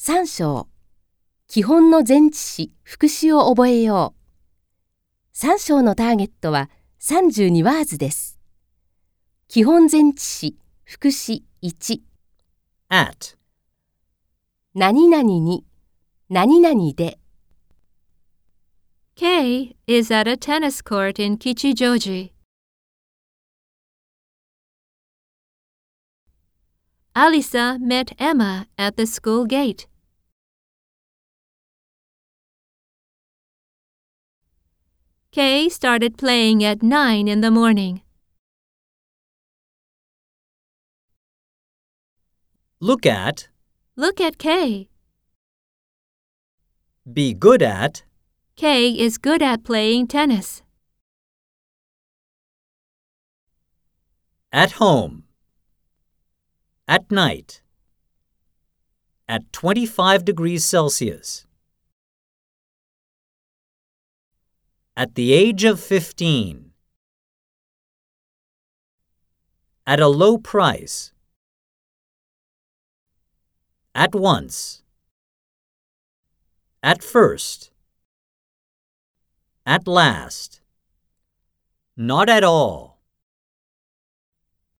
3章。基本の前置詞副詞を覚えよう。3章のターゲットは32ワーズです。基本前置詞副詞1 at, 何々に何々で。Kay is at a tennis court in Kichijoji. Alisa met Emma at the school gate. Kay started playing at 9 in the morning. look at, Look at Kay. be good at, Kay is good at playing tennis. at home, at night, at 25 degrees Celsius. At the age of 15. At a low price. At once. At first. At last. Not at all.